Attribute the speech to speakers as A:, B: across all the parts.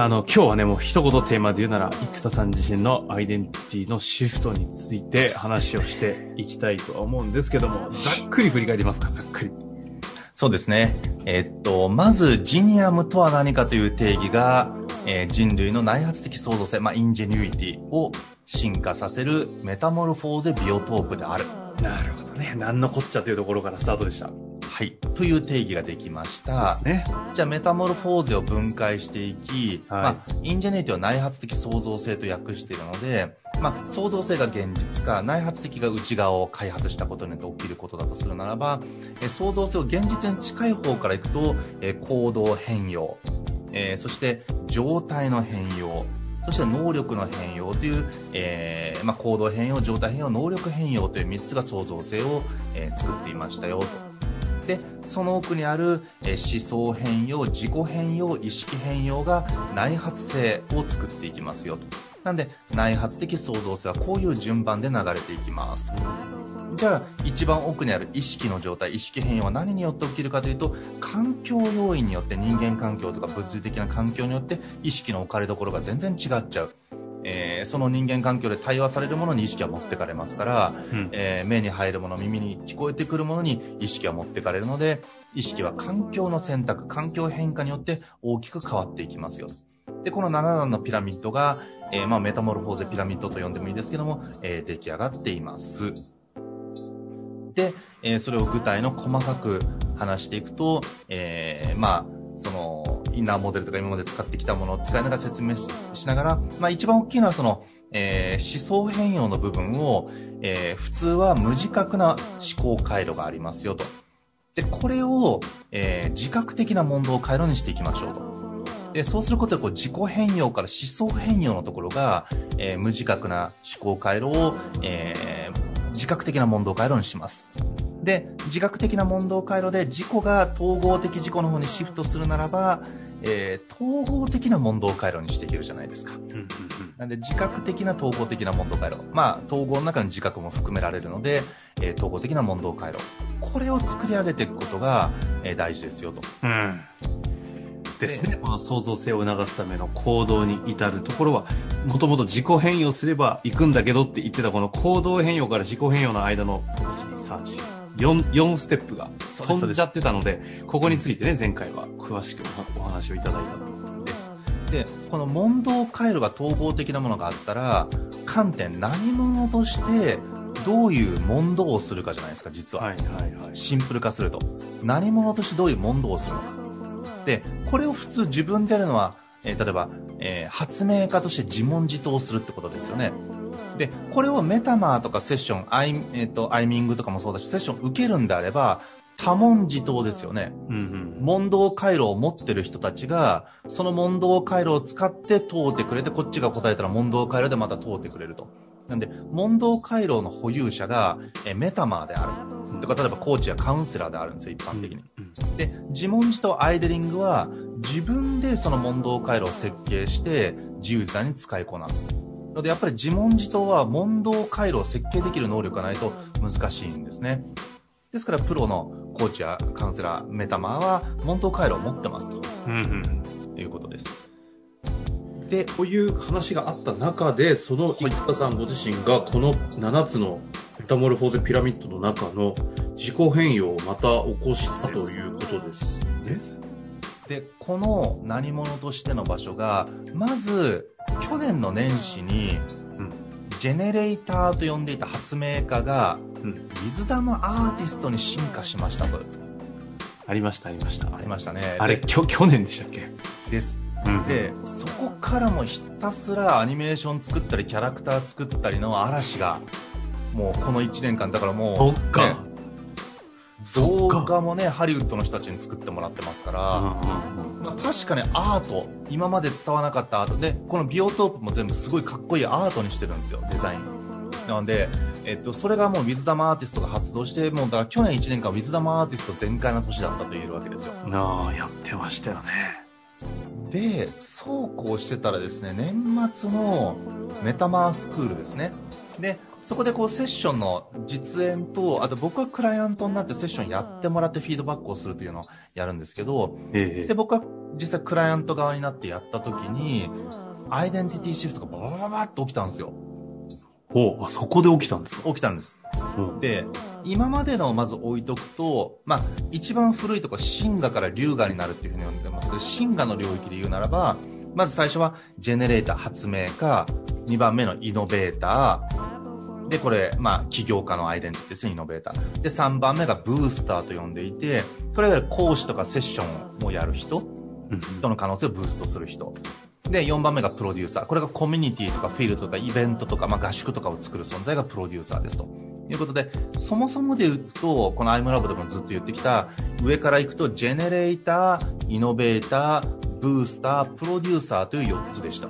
A: あの、今日はね、もう一言テーマで言うなら、生田さん自身のアイデンティティのシフトについて話をしていきたいとは思うんですけども、ざっくり振り返りますか、ざっくり。
B: そうですね。えっと、まず、ジニアムとは何かという定義が、えー、人類の内発的創造性、まあ、 ingenuity を進化させるメタモルフォーゼビオトープである。
A: なるほどね。なんのこっちゃというところからスタートでした。
B: はい。という定義ができました。ね。じゃあ、メタモルフォーゼを分解していき、はい、まあ、 ingenuity は内発的創造性と訳しているので、まあ、創造性が現実か、内発的が内側を開発したことによって起きることだとするならば、え創造性を現実に近い方からいくと、え行動変容、えー、そして状態の変容、そして能力の変容という、えーまあ、行動変容、状態変容、能力変容という3つが創造性を、えー、作っていましたよと。でその奥にある、え思想変容自己変容意識変容が内発性を作っていきますよと。なんで内発的創造性はこういう順番で流れていきます。じゃあ一番奥にある意識の状態意識変容は何によって起きるかというと環境要因によって人間環境とか物理的な環境によって意識の置かれどころが全然違っちゃう。えー、その人間環境で対話されるものに意識は持ってかれますから、うん、えー、目に入るもの耳に聞こえてくるものに意識は持ってかれるので意識は環境の選択環境変化によって大きく変わっていきますよでこの7段のピラミッドが、えー、まあ、メタモルフォーゼピラミッドと呼んでもいいですけども、え出来上がっています。で、えそれを具体の細かく話していくと、えまあその、インナーモデルとか今まで使ってきたものを使いながら説明しながら、まあ一番大きいのはその、えー、思想変容の部分を、えー、普通は無自覚な思考回路がありますよと。で、これを、えー、自覚的な問答回路にしていきましょうと。で、そうすることでこう自己変容から思想変容のところが、えー、無自覚な思考回路を、えー、自覚的な問答回路にします。で、自覚的な問答回路で自己が統合的自己の方にシフトするならば、えー、統合的な問答回路にしていけるじゃないですか。なんで自覚的な統合的な問答回路。まあ、統合の中に自覚も含められるので、えー、統合的な問答回路。これを作り上げていくことが、えー、大事ですよと。うん。
A: ですね。この創造性を促すための行動に至るところは、もともと自己変容すれば行くんだけどって言ってたこの行動変容から自己変容の間の、1、2、3、4、4, 4ステップが飛んじゃってたので、ここについてね、前回は詳しくお話をいただいたと。です。
B: で、この問答回路が統合的なものがあったら、観点何者としてどういう問答をするかじゃないですか、実は。はいはいはい。シンプル化すると。何者としてどういう問答をするのか。で、これを普通自分でやるのは、えー、例えば、えー、発明家として自問自答するってことですよね。で、これをメタマーとかセッション、アイ,、えーと、アイミングとかもそうだし、セッション受けるんであれば、多問自答ですよね。うんうん、問答回路を持ってる人たちが、その問答回路を使って通ってくれて、こっちが答えたら問答回路でまた通ってくれると。なんで、問答回路の保有者が、えメタマーである。とか、例えばコーチやカウンセラーであるんですよ、一般的に。うんうん、で、自問自答アイデリングは、自分でその問答回路を設計して、自由自在に使いこなす。のでやっぱり自問自答は問答回路を設計できる能力がないと難しいんですね。ですからプロのコーチやカウンセラー、メタマーは問答回路を持ってますと、うんうん、いうことです。
A: で、こういう話があった中で、その生田さんご自身がこの7つのメタモルフォーゼピラミッドの中の自己変容をまた起こしたということです。
B: です。で、この何者としての場所が、まず、去年の年始に、うん、ジェネレーターと呼んでいた発明家が、うん、ウィズダムアーティストに進化しましたと。
A: ありました、ありました。
B: ありましたね。
A: あれ、きょ去年でしたっけ？
B: です。うん、で、そこからもひたすらアニメーション作ったり、キャラクター作ったりの嵐が、もうこの1年間、だからもう、
A: そっか。ね。
B: 動画もねハリウッドの人たちに作ってもらってますから、まあ、確かにアート今まで伝わなかったアートでこのビオトープも全部すごいかっこいいアートにしてるんですよデザイン。なので、えっと、それがもうウィズダムアーティストが発動してもうだから去年1年間ウィズダムアーティスト全開の年だったと言えるわけですよ。
A: ああやってましたよね。
B: でそうこうしてたらですね年末のメタマースクールですねでそこでこうセッションの実演と、あと僕はクライアントになってセッションやってもらってフィードバックをするというのをやるんですけど、ええ、で、僕は実際クライアント側になってやった時に、アイデンティティシフトがババババッと起きたんですよ。
A: おあそこで起きたんですか
B: 起きたんです。うん、で、今までのをまず置いとくと、まあ、一番古いところ、神河から龍河になるっていうふうに呼んでますけど、神河の領域で言うならば、まず最初はジェネレーター発明家、2番目のイノベーター、で、これ、まあ、起業家のアイデンティティですね、イノベーター。で、3番目がブースターと呼んでいて、これは講師とかセッションをやる人、との可能性をブーストする人。で、4番目がプロデューサー。これがコミュニティとかフィールドとかイベントとか、まあ、合宿とかを作る存在がプロデューサーですと。いうことで、そもそもで言うと、このアイムラボでもずっと言ってきた、上から行くと、ジェネレーター、イノベーター、ブースター、プロデューサーという4つでした。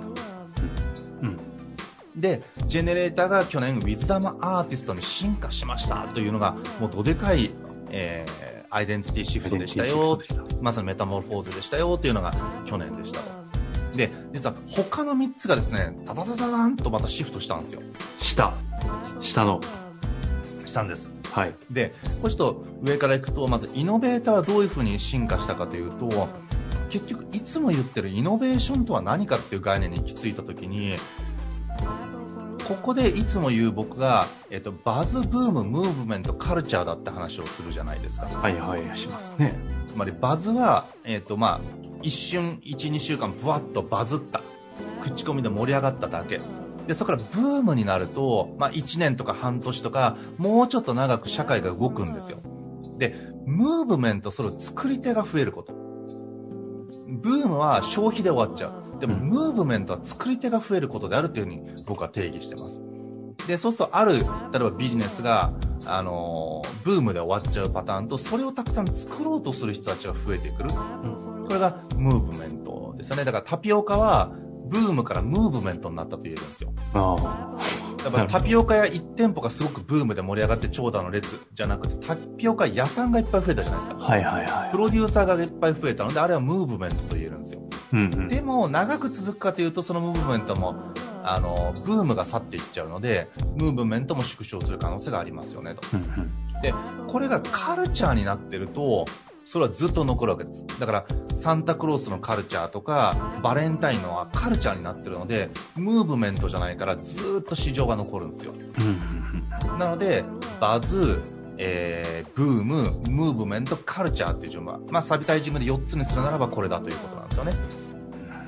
B: で、ジェネレーターが去年、ウィズダムアーティストに進化しましたというのが、もうどでかい、えー、アイデンティティシフトでしたよ、まさにメタモルフォーゼでしたよっていうのが去年でしたと。で、実は他の3つがですね、ダダダダダンとまたシフトしたんですよ。
A: 下。下の。
B: したんです。
A: はい。
B: で、これちょっと上からいくと、まずイノベーターはどういうふうに進化したかというと、結局いつも言ってるイノベーションとは何かっていう概念に行き着いたときに、ここでいつも言う僕が、えっと、バズブーム、ムーブメント、カルチャーだって話をするじゃないですか。
A: はいはい、しますね。
B: つまりバズは、えっと、まあ、一瞬、1、2週間、ブワッとバズった。口コミで盛り上がっただけ。で、そこからブームになると、まあ、1年とか半年とか、もうちょっと長く社会が動くんですよ。で、ムーブメント、それを作り手が増えること。ブームは消費で終わっちゃう。でも、ムーブメントは作り手が増えることであるというふうに僕は定義してます。で、そうすると、ある、例えばビジネスが、あのー、ブームで終わっちゃうパターンと、それをたくさん作ろうとする人たちが増えてくる。これがムーブメントですよね。だからタピオカは、ブームからムーブメントになったと言えるんですよ。だからタピオカ屋1店舗がすごくブームで盛り上がって長蛇の列じゃなくて、タピオカ屋さんがいっぱい増えたじゃないですか。
A: はいはいはい。
B: プロデューサーがいっぱい増えたので、あれはムーブメントと言えるんですよ。うんうん、でも、長く続くかというと、そのムーブメントも、あの、ブームが去っていっちゃうので、ムーブメントも縮小する可能性がありますよね、と。うんうん、で、これがカルチャーになってると、それはずっと残るわけです。だから、サンタクロースのカルチャーとか、バレンタインのはカルチャーになってるので、ムーブメントじゃないからずっと市場が残るんですよ。なので、バズ、えー、ブーム、ムーブメント、カルチャーっていう順番。まあ、サビタイジングで4つにするならばこれだということなんですよね。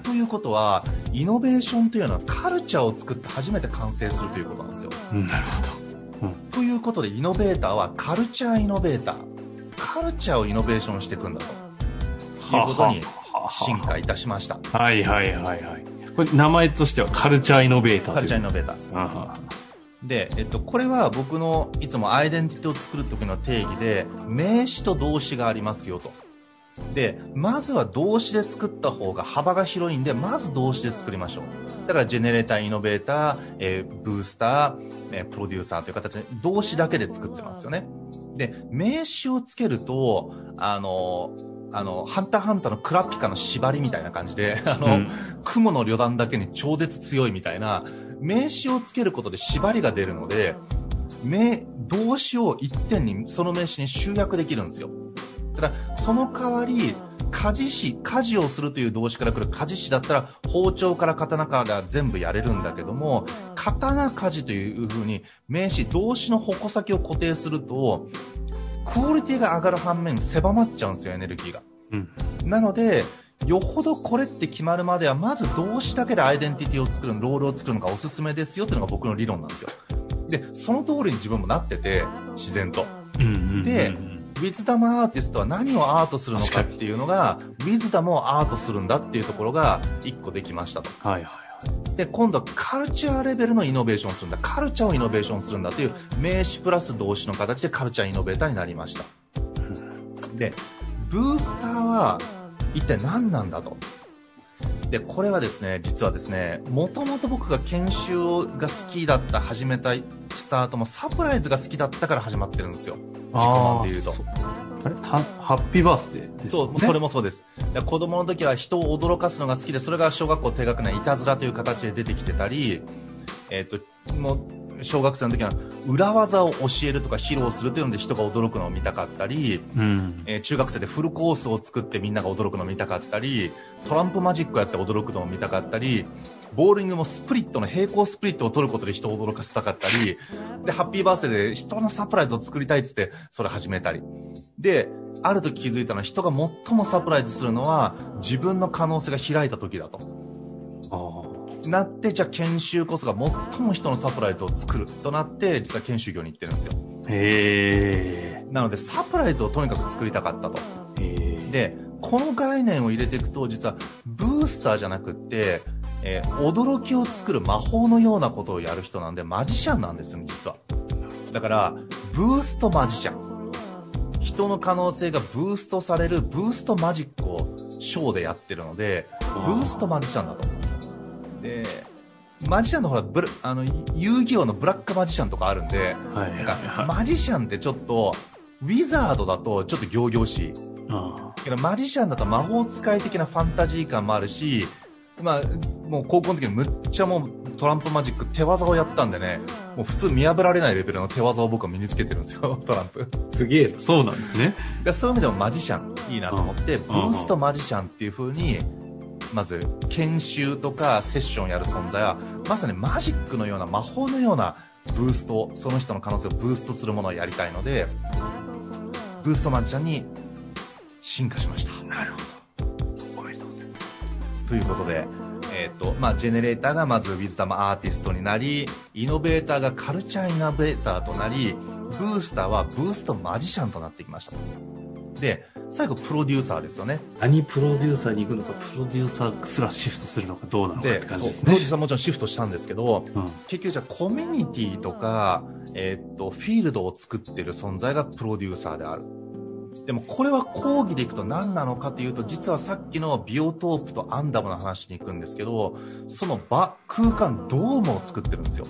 B: ということは、イノベーションというのはカルチャーを作って初めて完成するということなんですよ。
A: なるほ
B: ど。うん、ということで、イノベーターはカルチャーイノベーター。カルチャーをイノベーションしていくんだと。いうことに進化いたしました。
A: はいはいはいはい。これ名前としてはカルチャーイノベーター
B: カルチャーイノベーター。で、えっと、これは僕のいつもアイデンティティを作る時の定義で、名詞と動詞がありますよと。で、まずは動詞で作った方が幅が広いんで、まず動詞で作りましょう。だから、ジェネレーター、イノベーター、えー、ブースター、えー、プロデューサーという形で動詞だけで作ってますよね。で、名詞をつけると、あの、あの、ハンターハンターのクラピカの縛りみたいな感じで、あの、うん、雲の旅団だけに超絶強いみたいな、名詞をつけることで縛りが出るので、名、動詞を一点に、その名詞に集約できるんですよ。ただ、その代わり、家事詞、家事をするという動詞から来る家事詞だったら、包丁から刀から全部やれるんだけども、刀家事というふうに、名詞、動詞の矛先を固定すると、クオリティが上がる反面、狭まっちゃうんですよ、エネルギーが。うん、なので、よほどこれって決まるまでは、まず動詞だけでアイデンティティを作る、ロールを作るのがおすすめですよっていうのが僕の理論なんですよ。で、その通りに自分もなってて、自然と。で、ウィズダムアーティストは何をアートするのかっていうのが、ウィズダムをアートするんだっていうところが一個できましたと。
A: はいはいはい。
B: で、今度はカルチャーレベルのイノベーションをするんだ。カルチャーをイノベーションするんだという名詞プラス動詞の形でカルチャーイノベーターになりました。で、ブースターは一体何なんだと。で、これはですね、実はですね、もともと僕が研修が好きだった、始めたスタートもサプライズが好きだったから始まってるんですよ。自己満で言うと
A: あれ？たハッピーバースデーです
B: そう。それもそうです。で子供の時は人を驚かすのが好きで、それが小学校低学年いたずらという形で出てきてたり、えっ、と、もう、小学生の時は裏技を教えるとか披露するというので人が驚くのを見たかったり、
A: うん。
B: えー中学生でフルコースを作ってみんなが驚くのを見たかったり、トランプマジックやって驚くのを見たかったり、ボーリングもスプリットの平行スプリットを取ることで人を驚かせたかったり、で、ハッピーバースデーで人のサプライズを作りたいっつって、それ始めたり。で、ある時気づいたのは人が最もサプライズするのは自分の可能性が開いた時だと。なって、じゃあ研修こそが最も人のサプライズを作るとなって、実は研修業に行ってるんですよ。
A: へ
B: なので、サプライズをとにかく作りたかったと。で、この概念を入れていくと、実はブースターじゃなくって、えー驚きを作る魔法のようなことをやる人なんで、マジシャンなんですよ、実は。だから、ブーストマジシャン。人の可能性がブーストされるブーストマジックをショーでやってるので、ブーストマジシャンだと。で、マジシャンのほら、ブラあの、遊戯王のブラックマジシャンとかあるんで、
A: はい
B: なんか、
A: はいはい。
B: マジシャンってちょっと、ウィザードだとちょっと仰々しい。
A: あ
B: けどマジシャンだと魔法使い的なファンタジー感もあるし、まあ、もう高校の時にむっちゃもうトランプマジック手技をやったんでね、もう普通見破られないレベルの手技を僕は身につけてるんですよ、トランプ。
A: あ。すげえ。そうなんですね。
B: でそういう意味でもマジシャンいいなと思って、
A: ん
B: ブーストマジシャンっていう風に、まず研修とかセッションやる存在は、まさにマジックのような魔法のようなブースト、その人の可能性をブーストするものをやりたいので、ブーストマジシャンに進化しました。
A: なるほど。おめでとうございます。
B: ということで、えっ、と、まあ、ジェネレーターがまずウィズダムアーティストになり、イノベーターがカルチャーイノベーターとなり、ブースターはブーストマジシャンとなってきました。で、最後プロデューサーですよね。
A: 何プロデューサーに行くのか、プロデューサーすらシフトするのかどうなのかっ
B: で
A: て、感じ
B: そう
A: ですね。
B: プロデューサーもちろんシフトしたんですけど、
A: うん。
B: 結局じゃあコミュニティとか、えっ、と、フィールドを作ってる存在がプロデューサーである。でもこれは講義でいくと何なのかというと、実はさっきのビオトープとアンダムの話に行くんですけど、その場、空間、ドームを作ってるんですよ。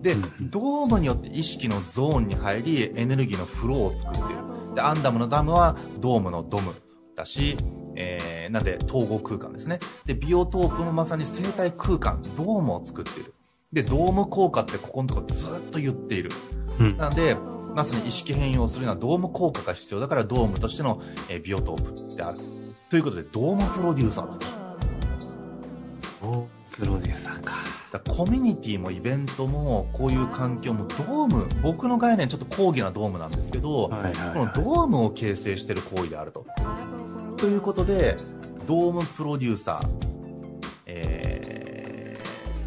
B: で
A: うん、
B: ドームによって意識のゾーンに入り、エネルギーのフローを作っている。で、アンダムのダムはドームのドムだし、えー、なんで統合空間ですね。で、ビオトープもまさに生態空間、ドームを作っている。で、ドーム効果ってここのところずっと言っている。
A: うん。
B: なんで、まさに意識変容するにはドーム効果が必要だからドームとしての、えービオトープである。ということで、ドームプロデューサーだと。
A: おプロデューサーか。
B: だコミュニティもイベントもこういう環境もドーム、僕の概念ちょっと講義なドームなんですけど、
A: はいはい、
B: この
A: はい。
B: ドームを形成している行為であると。ということで、ドームプロデューサー、え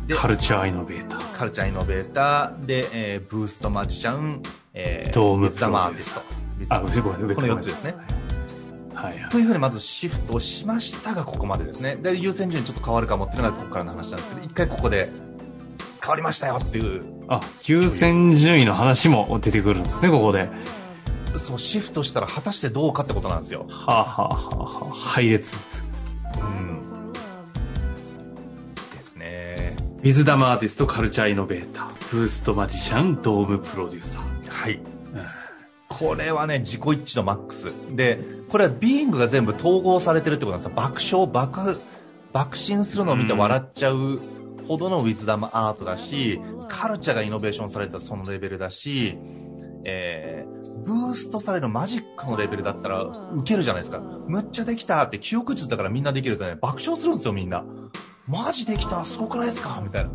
B: ー、で、
A: カルチャーイノベーター。
B: カルチャーイノベーターで、えー、ブーストマジシャン、えー、
A: ドーム
B: ウィズダムアーティスト。ウィズダ
A: あ、
B: ム
A: 上ごめん、上
B: この4つですね。
A: はいはい。
B: というふうにまずシフトをしましたが、ここまでですね。で、優先順位ちょっと変わるかもっていうのがここからの話なんですけど、一回ここで変わりましたよっていう、
A: あ、優先順位の話も出てくるんですね、ここで。
B: そう、シフトしたら果たしてどうかってことなんですよ。
A: はあ、はあはあはあ、配列。
B: うん。ですね。
A: ウィズダムアーティスト、カルチャーイノベーター、ブーストマジシャン、ドームプロデューサー。
B: はい。
A: うん
B: これはね、自己一致のマックス。で、これはビーングが全部統合されてるってことなんですよ。爆笑、爆、爆心するのを見て笑っちゃうほどのウィズダムアートだし、カルチャーがイノベーションされたそのレベルだし、えー、ブーストされるマジックのレベルだったらウケるじゃないですか。むっちゃできたって記憶術だからみんなできるとね、爆笑するんですよみんな。マジできたすごくないですか？みたいな。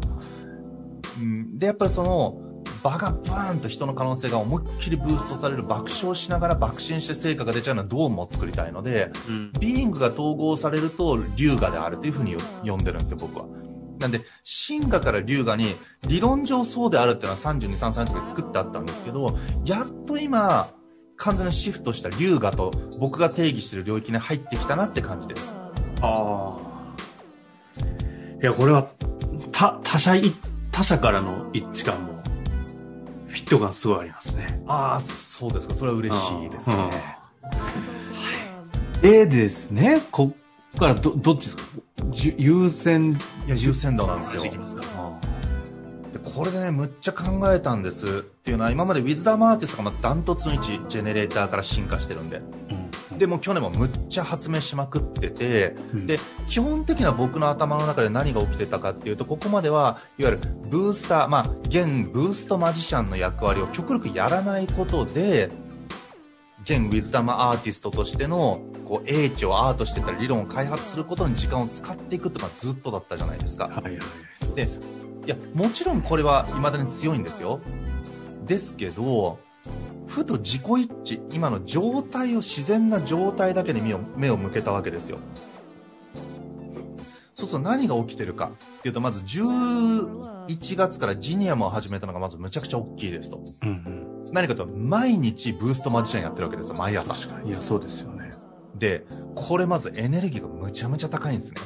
B: うん、で、やっぱりその、場がバーンと人の可能性が思いっきりブーストされる爆笑しながら爆心して成果が出ちゃうようなドームを作りたいので、うん、ビーイングが統合されると龍河であるというふうに呼んでるんですよ、僕は。なんで、進化から龍河に理論上そうであるっていうのは32、3歳の時に作ってあったんですけど、やっと今、完全にシフトした龍河と僕が定義してる領域に入ってきたなって感じです。
A: ああ。いや、これは、他、他者他者からの一致感も、フィット感すごいありますね。
B: ああ、そうですか。それは嬉しいですね。はい。
A: えですね。こっからど、どっちですか？優先？
B: いや、優先度なんですよ。でこれでね、むっちゃ考えたんです。っていうのは、今までウィズダムアーティストがまずダントツの位置、ジェネレーターから進化してるんで。うん、でも去年もむっちゃ発明しまくってて、うん、で、基本的な僕の頭の中で何が起きてたかっていうと、ここまでは、いわゆるブースター、まあ、現ブーストマジシャンの役割を極力やらないことで、現ウィズダムアーティストとしてのこう英知をアートしてた理論を開発することに時間を使っていくっていうのがずっとだったじゃないですか。はいはい、でいやもちろんこれは未だに強いんですよ。ですけどふと自己一致今の状態を自然な状態だけに目を目を向けたわけですよ。そうすると何が起きてるかっていうとまず11月からジニアムを始めたのがまずむちゃくちゃ大きいですと。うんうん何かと毎日ブーストマジシャンやってるわけですよ、毎朝。
A: 確かに。いや、そうですよね。
B: で、これまずエネルギーがむちゃむちゃ高いんですね。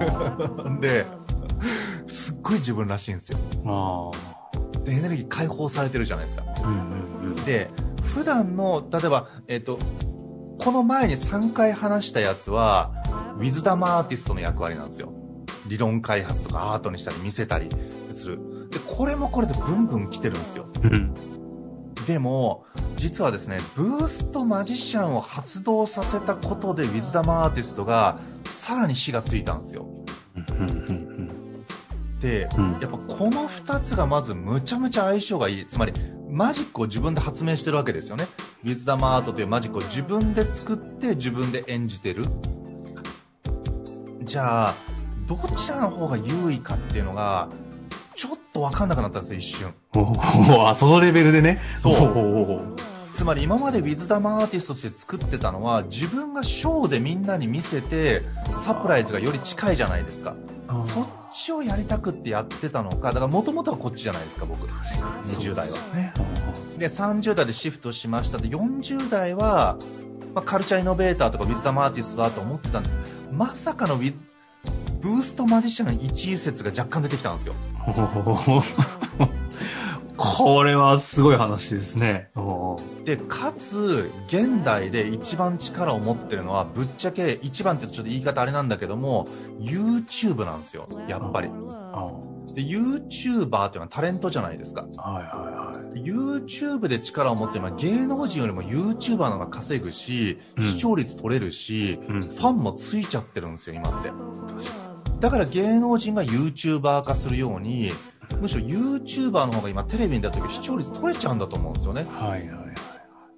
B: で、すっごい自分らしいんですよ。で、エネルギー解放されてるじゃないですか。うんうんうん、で、普段の、例えば、えっ、ー、と、この前に3回話したやつは、ウィズダムアーティストの役割なんですよ。理論開発とかアートにしたり見せたりする。で、これもこれでブンブン来てるんですよ。うんでも、実はですね、ブーストマジシャンを発動させたことで、ウィズダムアーティストが、さらに火がついたんですよ。で、やっぱこの2つがまずむちゃむちゃ相性がいい。つまり、マジックを自分で発明してるわけですよね。ウィズダムアートというマジックを自分で作って自分で演じてる。じゃあ、どちらの方が優位かっていうのが、ちょっと分かんなくなったんですよ、一瞬。
A: おそのレベルでね。
B: そう。つまり今までウィズダムアーティストとして作ってたのは自分がショーでみんなに見せてサプライズがより近いじゃないですか。そっちをやりたくってやってたのか、だからもともとはこっちじゃないですか、僕。20代は。ね、で、30代でシフトしましたで、40代は、まあ、カルチャーイノベーターとかウィズダムアーティストだと思ってたんですけど、まさかのブーストマジシャン一位説が若干出てきたんですよ。
A: これはすごい話ですね。
B: で、かつ、現代で一番力を持ってるのは、ぶっちゃけ、一番ってちょっと言い方あれなんだけども、YouTube なんですよ。やっぱり。で、YouTuber っていうのはタレントじゃないですか。はいはいはい。YouTube で力を持つ今、芸能人よりも YouTuber の方が稼ぐし、うん、視聴率取れるし、うん、ファンもついちゃってるんですよ、今って。だから芸能人が YouTuber 化するように、むしろ YouTuber の方が今テレビに出た時視聴率取れちゃうんだと思うんですよね。はいはいはい。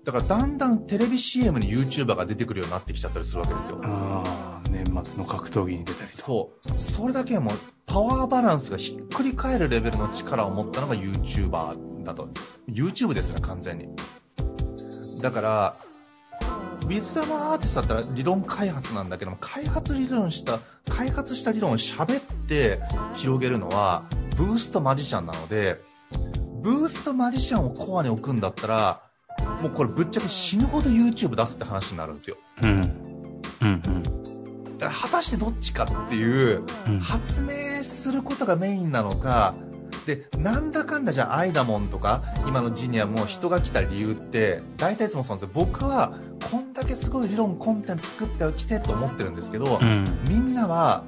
B: だからだんだんテレビ CM に YouTuber が出てくるようになってきちゃったりするわけですよ。あ
A: あ、年末の格闘技に出たりと
B: そう。それだけはもうパワーバランスがひっくり返るレベルの力を持ったのが YouTuber だと。YouTube ですね、完全に。だから、ウィズダムアーティストだったら理論開発なんだけども、開発理論した、開発した理論を喋って広げるのは、ブーストマジシャンなので、ブーストマジシャンをコアに置くんだったら、もうこれぶっちゃけ死ぬほど YouTube 出すって話になるんですよ。うん。うんうん。だから果たしてどっちかっていう、発明することがメインなのか、で、なんだかんだじゃあアイダモンとか、今のジニアも人が来た理由って、大体いつもそうなんですよ。僕は、こんだけすごい理論、コンテンツ作っておきてと思ってるんですけど、うん、みんなは、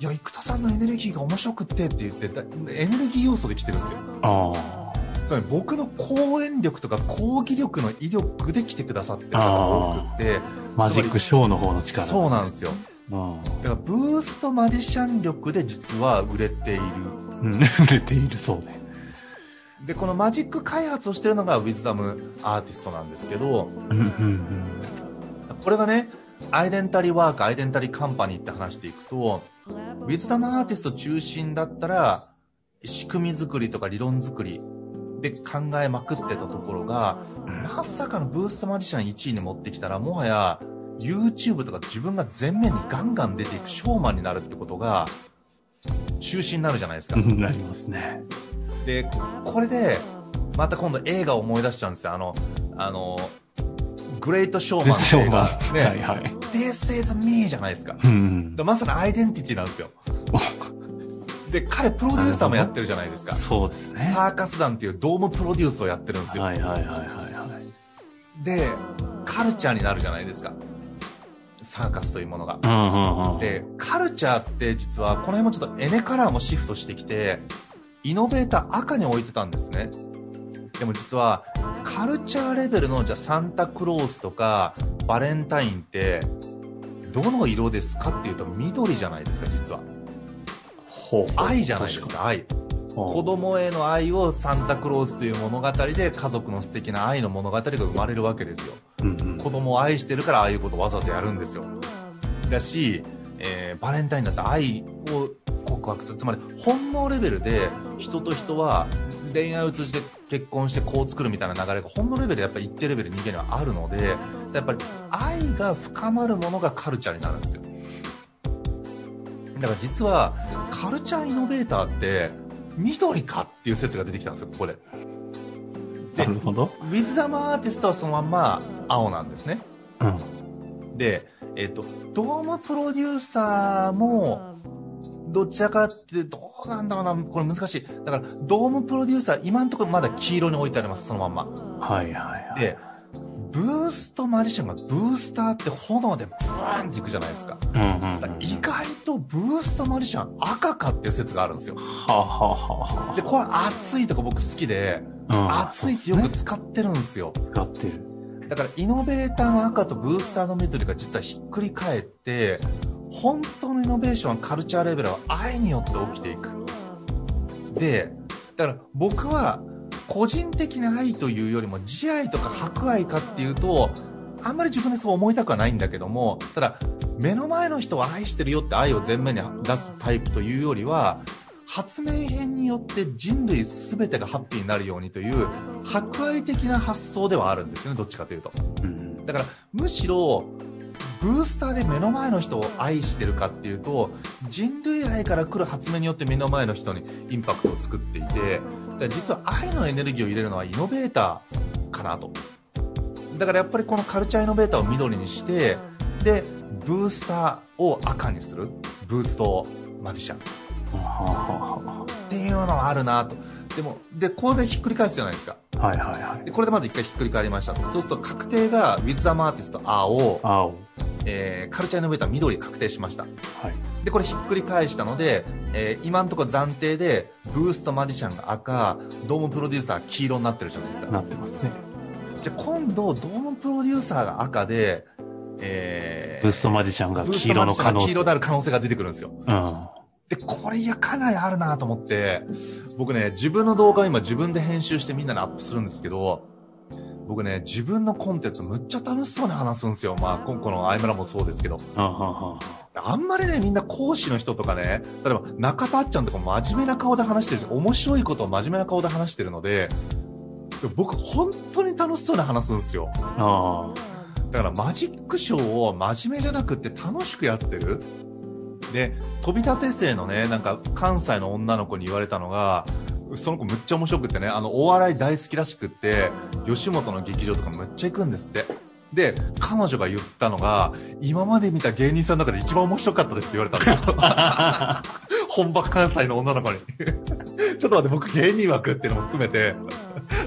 B: いや、生田さんのエネルギーが面白くってって言って、エネルギー要素で来てるんですよ。ああ。つまり僕の講演力とか講義力の威力で来てくださってる方が多くて。
A: マジックショーの方の力、
B: そうなんですよ。だからブーストマジシャン力で実は売れている。
A: うん、売れているそうで。
B: で、このマジック開発をしてるのがウィズダムアーティストなんですけど、これがね、アイデンタリーワーク、アイデンタリーカンパニーって話していくと、ウィズダムアーティスト中心だったら、仕組み作りとか理論作りで考えまくってたところが、まさかのブーストマジシャン1位に持ってきたら、もはや YouTube とか自分が前面にガンガン出ていくショーマンになるってことが、中心になるじゃないですか。
A: なりますね。
B: で、これで、また今度映画を思い出しちゃうんですよ。あの、あの、グレートショーマンって映画。ね。はいはい。This is me じゃないですか。うん、まさにアイデンティティなんですよ。で、彼プロデューサーもやってるじゃないですか。
A: そうですね。
B: サーカス団っていうドームプロデュースをやってるんですよ。
A: はいはいはいはいは
B: い。で、カルチャーになるじゃないですか。サーカスというものが。で、カルチャーって実は、この辺もちょっとエネカラーもシフトしてきて、イノベーター赤に置いてたんですね。でも実は、カルチャーレベルの、じゃあサンタクロースとか、バレンタインって、どの色ですかっていうと緑じゃないですか、実は。愛じゃないですか、愛。子供への愛をサンタクロースという物語で家族の素敵な愛の物語が生まれるわけですよ。うんうん、子供を愛してるからああいうことをわざわざやるんですよ。だし、えー、バレンタインだって愛を告白する。つまり本能レベルで人と人は恋愛を通じて結婚してこう作るみたいな流れが本能レベルでやっぱり一定レベル人間にはあるので、やっぱり愛が深まるものがカルチャーになるんですよ。だから実はカルチャーイノベーターって緑かっていう説が出てきたんですよ、ここで。
A: なるほど。
B: ウィズダムアーティストはそのまんま青なんですね。うん。で、えっ、と、ドームプロデューサーも、どちらかってどうなんだろうな、これ難しい。だから、ドームプロデューサー、今のところまだ黄色に置いてあります、そのまんま。
A: はいはいはい。で、
B: ブーストマジシャンがブースターって炎でブーンっていくじゃないですか。うんうんうん、意外とブーストマジシャン赤かっていう説があるんですよ。は
A: あ、はあはあ、
B: で、これ熱いとか僕好きで、うん、熱いってよく使ってるんですよ。
A: 使ってる。
B: だからイノベーターの赤とブースターの緑が実はひっくり返って、本当のイノベーションはカルチャーレベルは愛によって起きていく。で、だから僕は個人的な愛というよりも慈愛とか博愛かっていうと、あんまり自分でそう思いたくはないんだけども、ただ、目の前の人を愛してるよって愛を前面に出すタイプというよりは、発明編によって人類全てがハッピーになるようにという博愛的な発想ではあるんですよね、どっちかというと。だから、むしろ、ブースターで目の前の人を愛してるかっていうと、人類愛から来る発明によって目の前の人にインパクトを作っていて、実は愛のエネルギーを入れるのはイノベーターかなと。だからやっぱりこのカルチャーイノベーターを緑にして、で、ブースターを赤にする。ブーストマジシャン。っていうのはあるなと。でも、で、これでひっくり返すじゃないですか。
A: はいはいはい。
B: で、これでまず一回ひっくり返りました。そうすると確定が、ウィズ・ザ・マーティスト青。
A: 青。
B: えー、カルチャーイノベーター緑確定しました。はい。で、これひっくり返したので、えー、今のところ暫定で、ブーストマジシャンが赤、ドームプロデューサー黄色になってるじゃないですか。
A: なってますね。
B: じゃあ今度、ドームプロデューサーが赤で、
A: えー、ブーストマジシャンが黄色の可能性。
B: 黄色である可能性が出てくるんですよ。うん。で、これいや、かなりあるなと思って、僕ね、自分の動画を今自分で編集してみんなにアップするんですけど、僕ね、自分のコンテンツむっちゃ楽しそうに話すんですよ。まあ、今回のアイムラもそうですけど。あんまりね、みんな講師の人とかね、例えば中田あっちゃんとか真面目な顔で話してるし、面白いことを真面目な顔で話してるので、僕本当に楽しそうに話すんですよ。だからマジックショーを真面目じゃなくて楽しくやってる。で、飛び立て生のね、なんか関西の女の子に言われたのが、その子むっちゃ面白くってね、あの、お笑い大好きらしくって、吉本の劇場とかむっちゃ行くんですって。で、彼女が言ったのが、今まで見た芸人さんの中で一番面白かったですって言われたんですよ。本場関西の女の子に。ちょっと待って、僕芸人枠っていうのも含めて、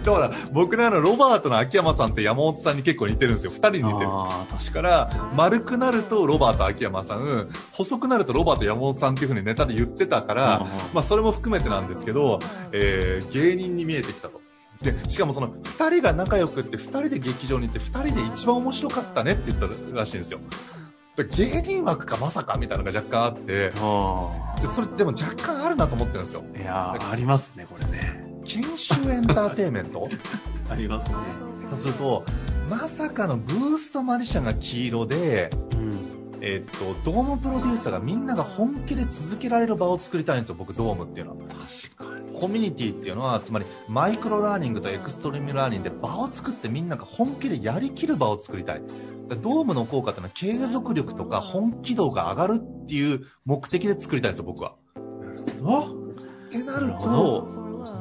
B: だから、僕のあの、ロバートの秋山さんって山本さんに結構似てるんですよ。二人に似てる。確から、丸くなるとロバート秋山さん、細くなるとロバート山本さんっていう風にネタで言ってたから、まあ、それも含めてなんですけど、えー、芸人に見えてきたと。で、しかもその、二人が仲良くって二人で劇場に行って二人で一番面白かったねって言ったらしいんですよ。芸人枠かまさかみたいなのが若干あって、でそれでも若干あるなと思ってるんですよ。
A: いやありますね、これね。
B: 研修エンターテイメント？
A: ありますね。
B: とすると、まさかのブーストマジシャンが黄色で、うん、えっと、ドームプロデューサーがみんなが本気で続けられる場を作りたいんですよ、僕、ドームっていうのは。
A: 確かに。
B: コミュニティっていうのはつまり micro learning と extreme learning で場を作ってみんなが本気でやりきる場を作りたいドームの効果っていうのは継続力とか本気度が上がるっていう目的で作りたいんですよ僕はってなると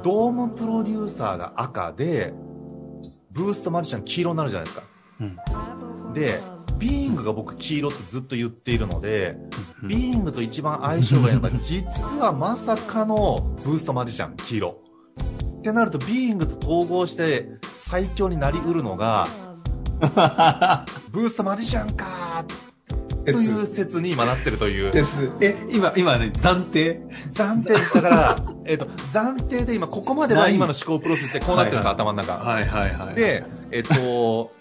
B: ドームプロデューサーが赤でブーストマジシャン黄色になるじゃないですか、うん、でビーイングが僕黄色ってずっと言っているので、ビーイングと一番相性がいいのが、実はまさかのブーストマジシャン黄色。ってなると、ビーイングと統合して最強になりうるのが、ブーストマジシャンかという説に今なってるという。
A: 説。え、今、今ね、暫定？
B: 暫定。だから、えっ、と、暫定で今、ここまでは今の思考プロセスでこうなってるんです、頭の中。
A: はいはいはい。
B: で、えっ、と、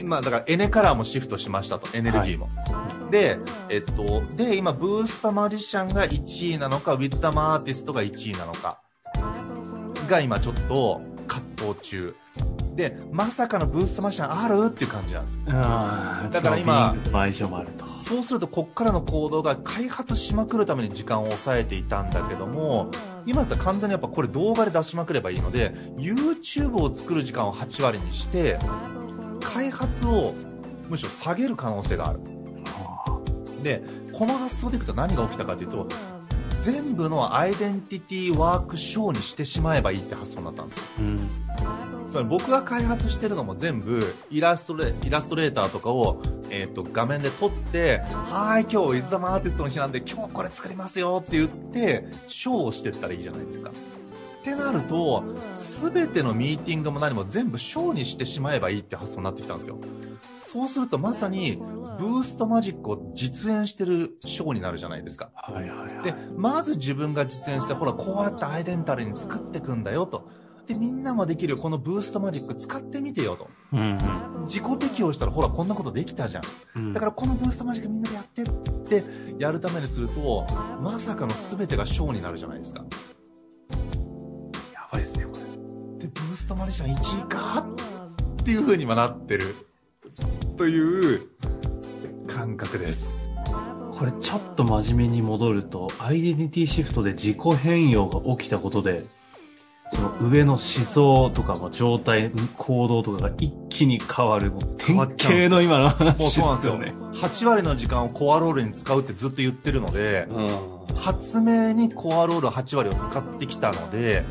B: 今、だからエネカラーもシフトしましたと、エネルギーも。はい、で、えっと、で、今、ブースタマジシャンが1位なのか、ウィズダマアーティストが1位なのか、が今ちょっと葛藤中。で、まさかのブーストマジシャンある？っていう感じなんです。だから今、そうするとこっからの行動が開発しまくるために時間を抑えていたんだけども、今だったら完全にやっぱこれ動画で出しまくればいいので、YouTube を作る時間を8割にして、開発をむしろ下げる可能性がある。で、この発想でいくと何が起きたかというと、全部のアイデンティティワークショーにしてしまえばいいって発想になったんですよ。うん、つまり僕が開発してるのも全部イラストレイラストレーターとかを、えーと、画面で撮って「はい今日伊豆玉アーティストの日なんで今日これ作りますよ」って言ってショーをしてったらいいじゃないですか。ってなると、すべてのミーティングも何も全部ショーにしてしまえばいいって発想になってきたんですよ。そうするとまさに、ブーストマジックを実演してるショーになるじゃないですか。はいはいはい。で、まず自分が実演して、ほら、こうやってアイデンタルに作っていくんだよと。で、みんなもできるこのブーストマジック使ってみてよと。うん、自己適応したらほらこんなことできたじゃん。うん、だからこのブーストマジックみんなでやってってやるためにすると、まさかの全てがショーになるじゃないですか。
A: ばいですね、こ
B: れ。で、ブーストマジシャン1位かっていう風に今なってる。という感覚です。
A: これちょっと真面目に戻ると、アイデンティティシフトで自己変容が起きたことで、その上の思想とかも状態、行動とかが一気に変わる。もう典型の今の話ですよね。
B: 8割の時間をコアロールに使うってずっと言ってるので、うん、発明にコアロール8割を使ってきたので、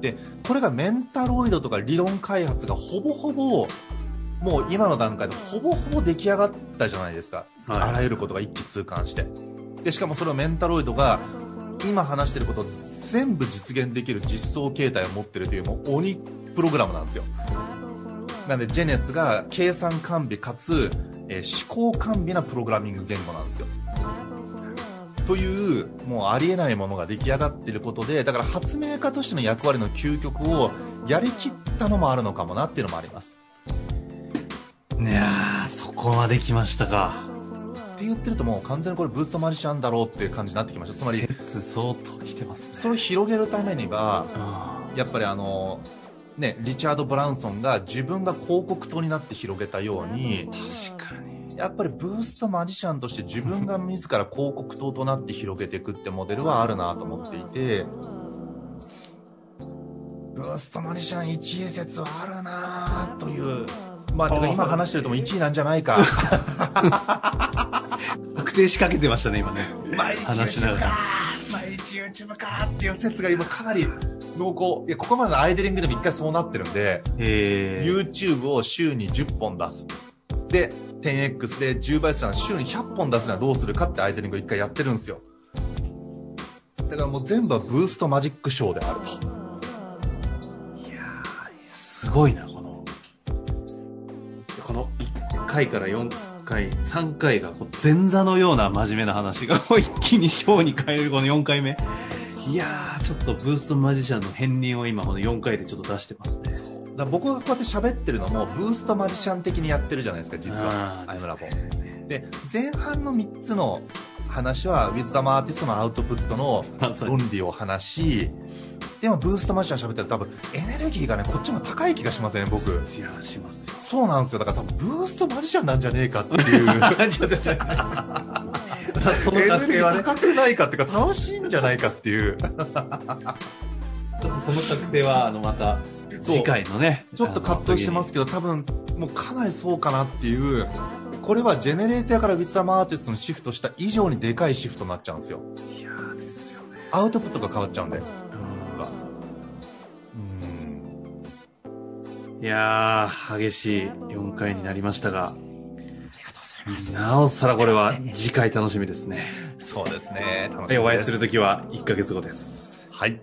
B: で、これがメンタロイドとか理論開発がほぼほぼ、もう今の段階でほぼほぼ出来上がったじゃないですか。はい、あらゆることが一気通貫して。で、しかもそれをメンタロイドが、今話してること全部実現できる実装形態を持ってるというもう鬼プログラムなんですよ。なんで、ジェネスが計算完備かつ、えー、思考完備なプログラミング言語なんですよ。というもうありえないものが出来上がってることでだから発明家としての役割の究極をやりきったのもあるのかもなっていうのもあります
A: いやそこまで来ましたか
B: って言ってるともう完全にこれブーストマジシャンだろうっていう感じになってきましたつまり
A: 相当来てます、ね、
B: それを広げるためにはやっぱりあのねリチャード・ブランソンが自分が広告塔になって広げたように
A: 確かに
B: やっぱりブーストマジシャンとして自分が自ら広告塔となって広げていくってモデルはあるなと思っていて、ブーストマジシャン1位説はあるなという。まあ、今話してるとも1位なんじゃないか。
A: 確定しかけてましたね、今ね。
B: 毎日 YouTube か毎日 YouTube かっていう説が今かなり濃厚。いや、ここまでのアイデリングでも一回そうなってるんで、YouTube を週に10本出す。で、10X で10倍するの週に100本出すにはどうするかってアイデリングを一回やってるんですよ。だからもう全部はブーストマジックショーであると。
A: いやー、すごいな、この、この1回から4回、3回がこう前座のような真面目な話が 一気にショーに変えるこの4回目。いやー、ちょっとブーストマジシャンの片鱗を今この4回でちょっと出してますね。
B: だ僕がこうやって喋ってるのもブーストマジシャン的にやってるじゃないですか実はアイムラボで前半の3つの話はウィズダムアーティストのアウトプットの論理を話しでもブーストマジシャン喋ったら多分エネルギーがねこっちも高い気がしません、ね、僕。い
A: やしますよ。
B: そうなんですよ。だから多分ブーストマジシャンなんじゃねえかっていう。ちょちょちょそのエネルギー高くないかっていうか楽しいんじゃないかっていう。
A: ちょっとその確定は、あの、また、次回のね。
B: ちょっと葛藤してますけど、多分、もうかなりそうかなっていう、これはジェネレーターからウィズダムアーティストにシフトした以上にでかいシフトになっちゃうんですよ。
A: いやーですよね。
B: アウトプットが変わっちゃうんで。
A: いやー、激しい4回になりましたが、
B: ありがとうございます。
A: なおさらこれは次回楽しみですね。
B: そうですね。楽しみ
A: お会いするときは1ヶ月後です。
B: はい。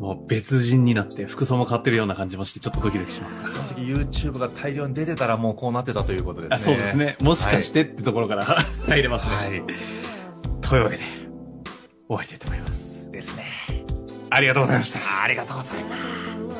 A: もう別人になって服装も変わってるような感じもしてちょっとドキドキします。
B: その時 YouTube が大量に出てたらもうこうなってたということですね。
A: あそうですね。もしかしてってところから 入れますね。
B: はい。
A: というわけで、終わりたいと思います。
B: ですね。
A: ありがとうございました。
B: ありがとうございます。